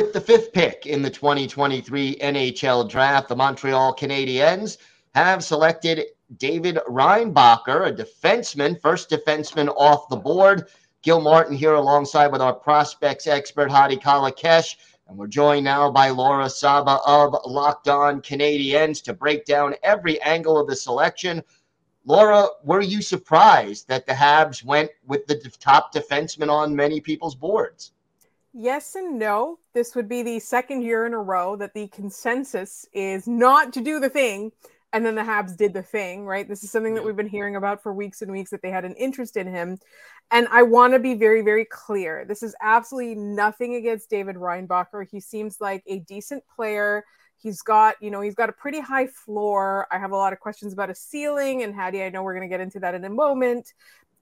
With the fifth pick in the 2023 NHL draft, the Montreal Canadiens have selected David Reinbacher, a defenseman, first defenseman off the board. Gil Martin here alongside with our prospects expert, Hadi Kalakeche. And we're joined now by Laura Saba of Locked On Canadiens to break down every angle of the selection. Laura, were you surprised that the Habs went with the top defenseman on many people's boards? Yes and no. This would be the second year in a row that the consensus is not to do the thing. And then the Habs did the thing, right? This is something that we've been hearing about for weeks and weeks that they had an interest in him. And I want to be very, very clear. This is absolutely nothing against David Reinbacher. He seems like a decent player. He's got, you know, he's got a pretty high floor. I have a lot of questions about a ceiling, and Hadi, I know we're going to get into that in a moment.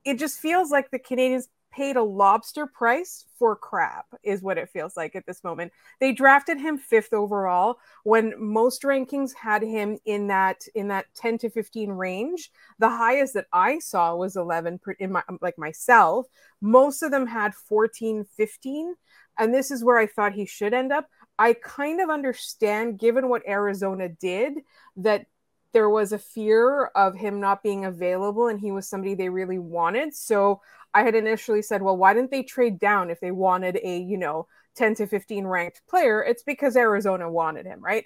It just feels like the Canadiens paid a lobster price for crap is what it feels like at this moment. They drafted him 5th overall when most rankings had him in that in that 10 to 15 range. The highest that I saw was 11 in my like myself. Most of them had 14, 15 and this is where I thought he should end up. I kind of understand given what Arizona did that there was a fear of him not being available and he was somebody they really wanted. So I had initially said, well, why didn't they trade down if they wanted a, you know, 10 to 15 ranked player? It's because Arizona wanted him, right?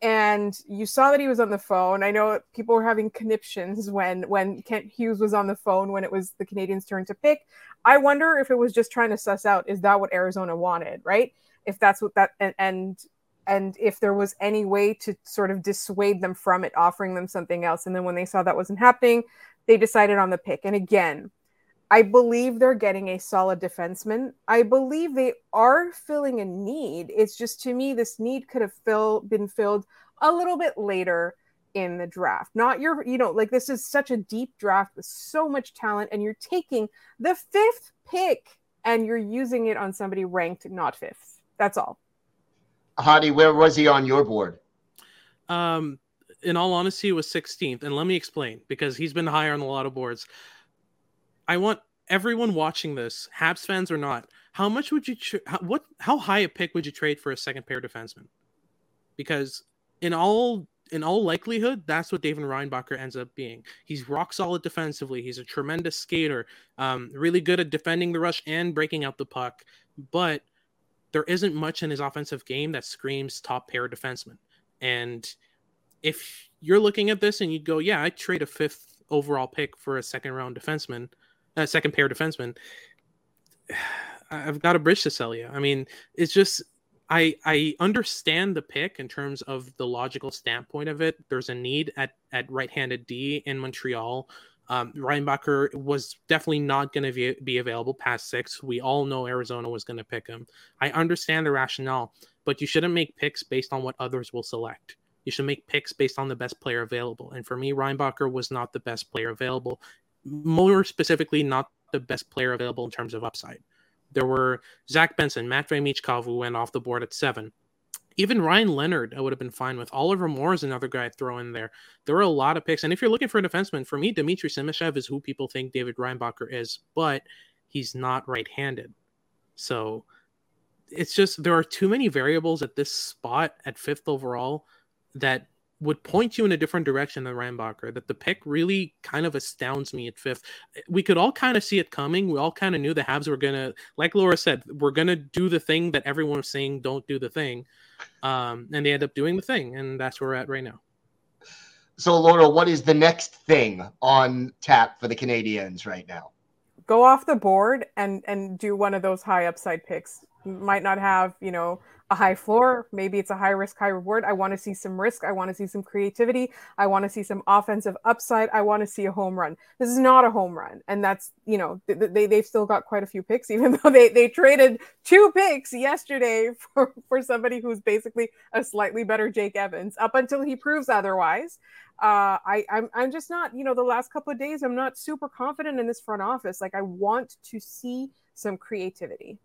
And you saw that he was on the phone. I know people were having conniptions when when Kent Hughes was on the phone when it was the Canadiens' turn to pick. I wonder if it was just trying to suss out is that what Arizona wanted, right? If that's what that and and and if there was any way to sort of dissuade them from it, offering them something else. And then when they saw that wasn't happening, they decided on the pick. And again, I believe they're getting a solid defenseman. I believe they are filling a need. It's just to me, this need could have fill, been filled a little bit later in the draft. Not your, you know, like this is such a deep draft with so much talent, and you're taking the fifth pick and you're using it on somebody ranked not fifth. That's all. Hadi, where was he on your board? Um, in all honesty, it was 16th. And let me explain because he's been higher on a lot of boards. I want everyone watching this, Habs fans or not, how much would you tra- how, what how high a pick would you trade for a second pair defenseman? Because in all in all likelihood, that's what David Reinbacher ends up being. He's rock solid defensively. He's a tremendous skater, um, really good at defending the rush and breaking out the puck. But there isn't much in his offensive game that screams top pair defenseman. And if you're looking at this and you go, yeah, I trade a fifth overall pick for a second round defenseman, a second pair defenseman, I've got a bridge to sell you. I mean, it's just I I understand the pick in terms of the logical standpoint of it. There's a need at at right-handed D in Montreal. Um, Reinbacher was definitely not going to be available past six. We all know Arizona was going to pick him. I understand the rationale, but you shouldn't make picks based on what others will select. You should make picks based on the best player available. And for me, Reinbacher was not the best player available more specifically, not the best player available in terms of upside. There were Zach Benson, Matvey Michkov, who went off the board at seven. Even Ryan Leonard, I would have been fine with. Oliver Moore is another guy I'd throw in there. There are a lot of picks. And if you're looking for a defenseman, for me, Dmitry Simashev is who people think David Reinbacher is, but he's not right handed. So it's just there are too many variables at this spot at fifth overall that would point you in a different direction than Reinbacher. That the pick really kind of astounds me at fifth. We could all kind of see it coming. We all kind of knew the Habs were gonna, like Laura said, we're gonna do the thing that everyone was saying don't do the thing, um, and they end up doing the thing, and that's where we're at right now. So, Laura, what is the next thing on tap for the Canadiens right now? Go off the board and and do one of those high upside picks. Might not have you know a high floor. Maybe it's a high risk, high reward. I want to see some risk. I want to see some creativity. I want to see some offensive upside. I want to see a home run. This is not a home run. And that's, you know, they, they've still got quite a few picks, even though they, they traded two picks yesterday for, for somebody who's basically a slightly better Jake Evans up until he proves otherwise. Uh, I, I'm, I'm just not, you know, the last couple of days, I'm not super confident in this front office. Like, I want to see some creativity.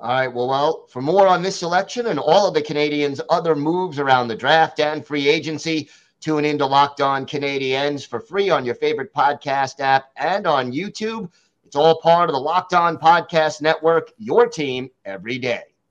All right. Well, well, for more on this selection and all of the Canadiens' other moves around the draft and free agency, tune into Locked On Canadiens for free on your favorite podcast app and on YouTube. It's all part of the Locked On Podcast Network, your team every day.